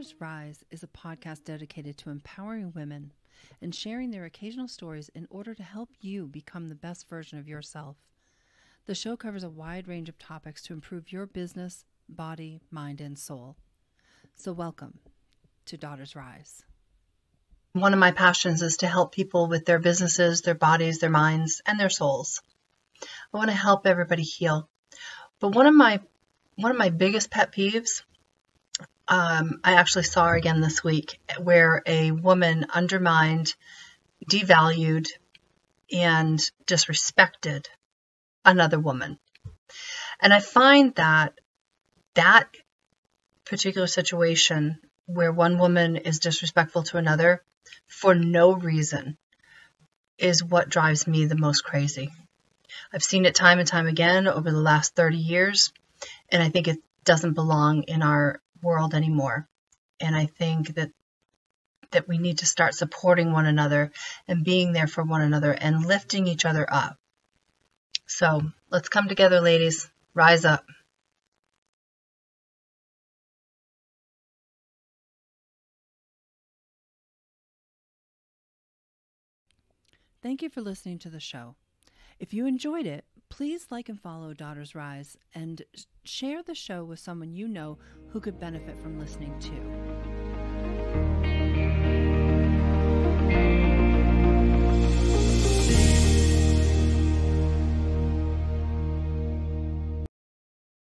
Daughters Rise is a podcast dedicated to empowering women and sharing their occasional stories in order to help you become the best version of yourself. The show covers a wide range of topics to improve your business, body, mind, and soul. So, welcome to Daughters Rise. One of my passions is to help people with their businesses, their bodies, their minds, and their souls. I want to help everybody heal. But one of my one of my biggest pet peeves um, I actually saw again this week where a woman undermined, devalued, and disrespected another woman. And I find that that particular situation where one woman is disrespectful to another for no reason is what drives me the most crazy. I've seen it time and time again over the last 30 years, and I think it doesn't belong in our world anymore. And I think that that we need to start supporting one another and being there for one another and lifting each other up. So let's come together, ladies. Rise up. Thank you for listening to the show. If you enjoyed it, please like and follow Daughters Rise and share the show with someone you know who could benefit from listening too.